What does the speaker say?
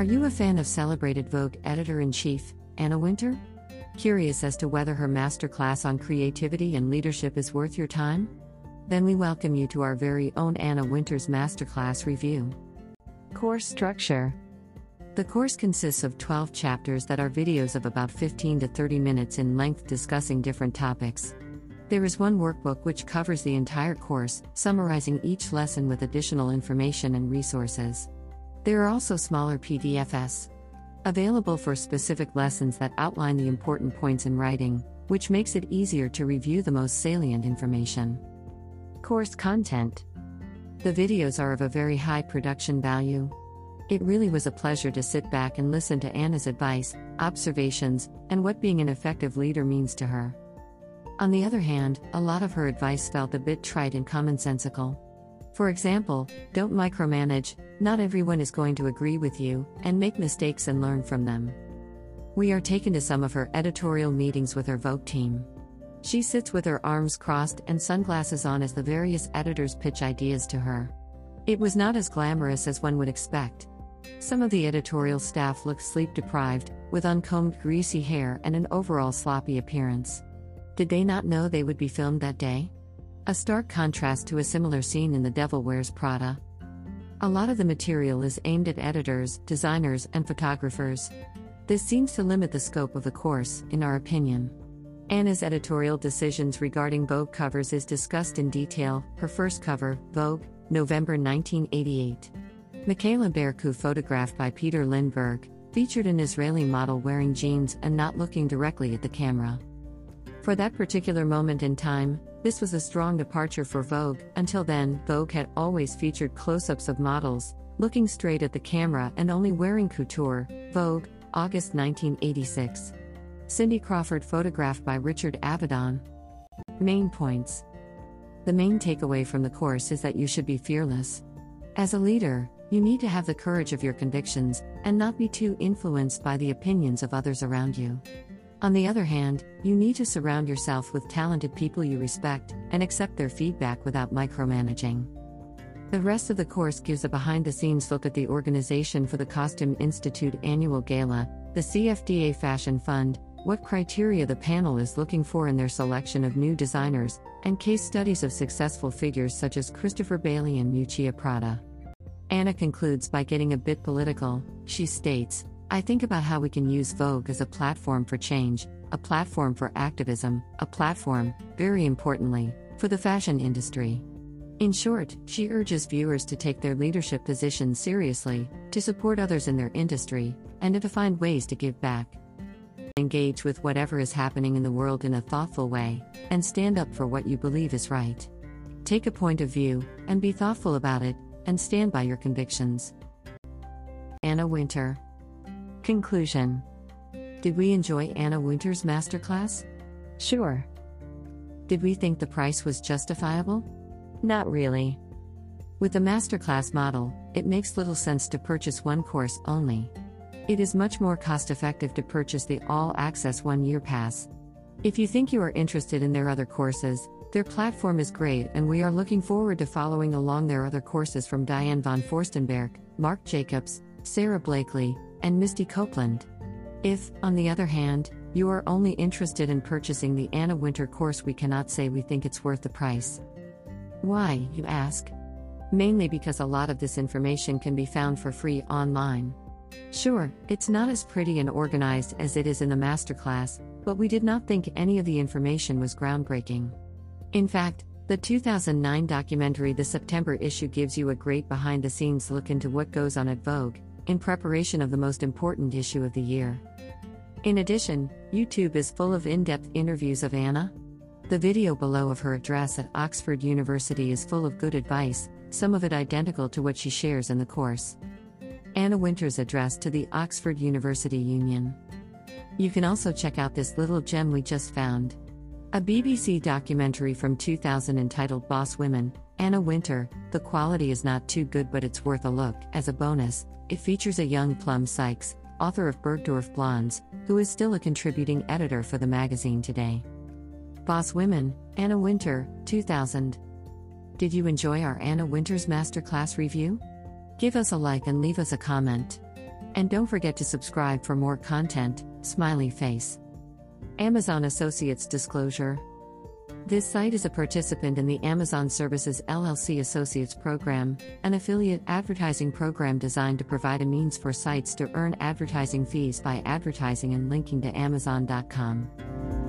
Are you a fan of celebrated Vogue editor in chief, Anna Wintour? Curious as to whether her masterclass on creativity and leadership is worth your time? Then we welcome you to our very own Anna Wintour's masterclass review. Course structure The course consists of 12 chapters that are videos of about 15 to 30 minutes in length discussing different topics. There is one workbook which covers the entire course, summarizing each lesson with additional information and resources. There are also smaller PDFs available for specific lessons that outline the important points in writing, which makes it easier to review the most salient information. Course content The videos are of a very high production value. It really was a pleasure to sit back and listen to Anna's advice, observations, and what being an effective leader means to her. On the other hand, a lot of her advice felt a bit trite and commonsensical. For example, don't micromanage, not everyone is going to agree with you, and make mistakes and learn from them. We are taken to some of her editorial meetings with her Vogue team. She sits with her arms crossed and sunglasses on as the various editors pitch ideas to her. It was not as glamorous as one would expect. Some of the editorial staff looked sleep deprived, with uncombed greasy hair and an overall sloppy appearance. Did they not know they would be filmed that day? A stark contrast to a similar scene in The Devil Wears Prada. A lot of the material is aimed at editors, designers, and photographers. This seems to limit the scope of the course, in our opinion. Anna's editorial decisions regarding Vogue covers is discussed in detail. Her first cover, Vogue, November 1988. Michaela Bercu, photographed by Peter Lindbergh, featured an Israeli model wearing jeans and not looking directly at the camera. For that particular moment in time, this was a strong departure for Vogue. Until then, Vogue had always featured close ups of models, looking straight at the camera and only wearing couture. Vogue, August 1986. Cindy Crawford, photographed by Richard Avedon. Main points The main takeaway from the course is that you should be fearless. As a leader, you need to have the courage of your convictions and not be too influenced by the opinions of others around you. On the other hand, you need to surround yourself with talented people you respect and accept their feedback without micromanaging. The rest of the course gives a behind the scenes look at the organization for the Costume Institute annual gala, the CFDA Fashion Fund, what criteria the panel is looking for in their selection of new designers, and case studies of successful figures such as Christopher Bailey and Miuccia Prada. Anna concludes by getting a bit political. She states, I think about how we can use Vogue as a platform for change, a platform for activism, a platform, very importantly, for the fashion industry. In short, she urges viewers to take their leadership positions seriously, to support others in their industry, and to find ways to give back. Engage with whatever is happening in the world in a thoughtful way, and stand up for what you believe is right. Take a point of view, and be thoughtful about it, and stand by your convictions. Anna Wintour Conclusion Did we enjoy Anna Wintour's masterclass? Sure. Did we think the price was justifiable? Not really. With the masterclass model, it makes little sense to purchase one course only. It is much more cost effective to purchase the All Access one year pass. If you think you are interested in their other courses, their platform is great, and we are looking forward to following along their other courses from Diane von Furstenberg, Marc Jacobs, Sara Blakely, and Misty Copeland. If, on the other hand, you are only interested in purchasing the Anna Wintour course, we cannot say we think it's worth the price. Why, you ask? Mainly because a lot of this information can be found for free online. Sure, it's not as pretty and organized as it is in the masterclass, but we did not think any of the information was groundbreaking. In fact, the 2009 documentary The September issue gives you a great behind the scenes look into what goes on at Vogue, in preparation of the most important issue of the year. In addition, YouTube is full of in depth interviews of Anna. The video below of her address at Oxford University is full of good advice, some of it identical to what she shares in the course. Anna Wintour's address to the Oxford University Union. You can also check out this little gem we just found. A BBC documentary from 2000 entitled Boss Women, Anna Wintour, The Quality is Not Too Good But It's Worth a Look, as a bonus, it features a young Plum Sykes, author of Bergdorf Blondes, who is still a contributing editor for the magazine today. Boss Women, Anna Wintour, 2000. Did you enjoy our Anna Wintour's Masterclass review? Give us a like and leave us a comment. And don't forget to subscribe for more content, smiley face. Amazon Associates Disclosure This site is a participant in the Amazon Services LLC Associates Program, an affiliate advertising program designed to provide a means for sites to earn advertising fees by advertising and linking to Amazon.com.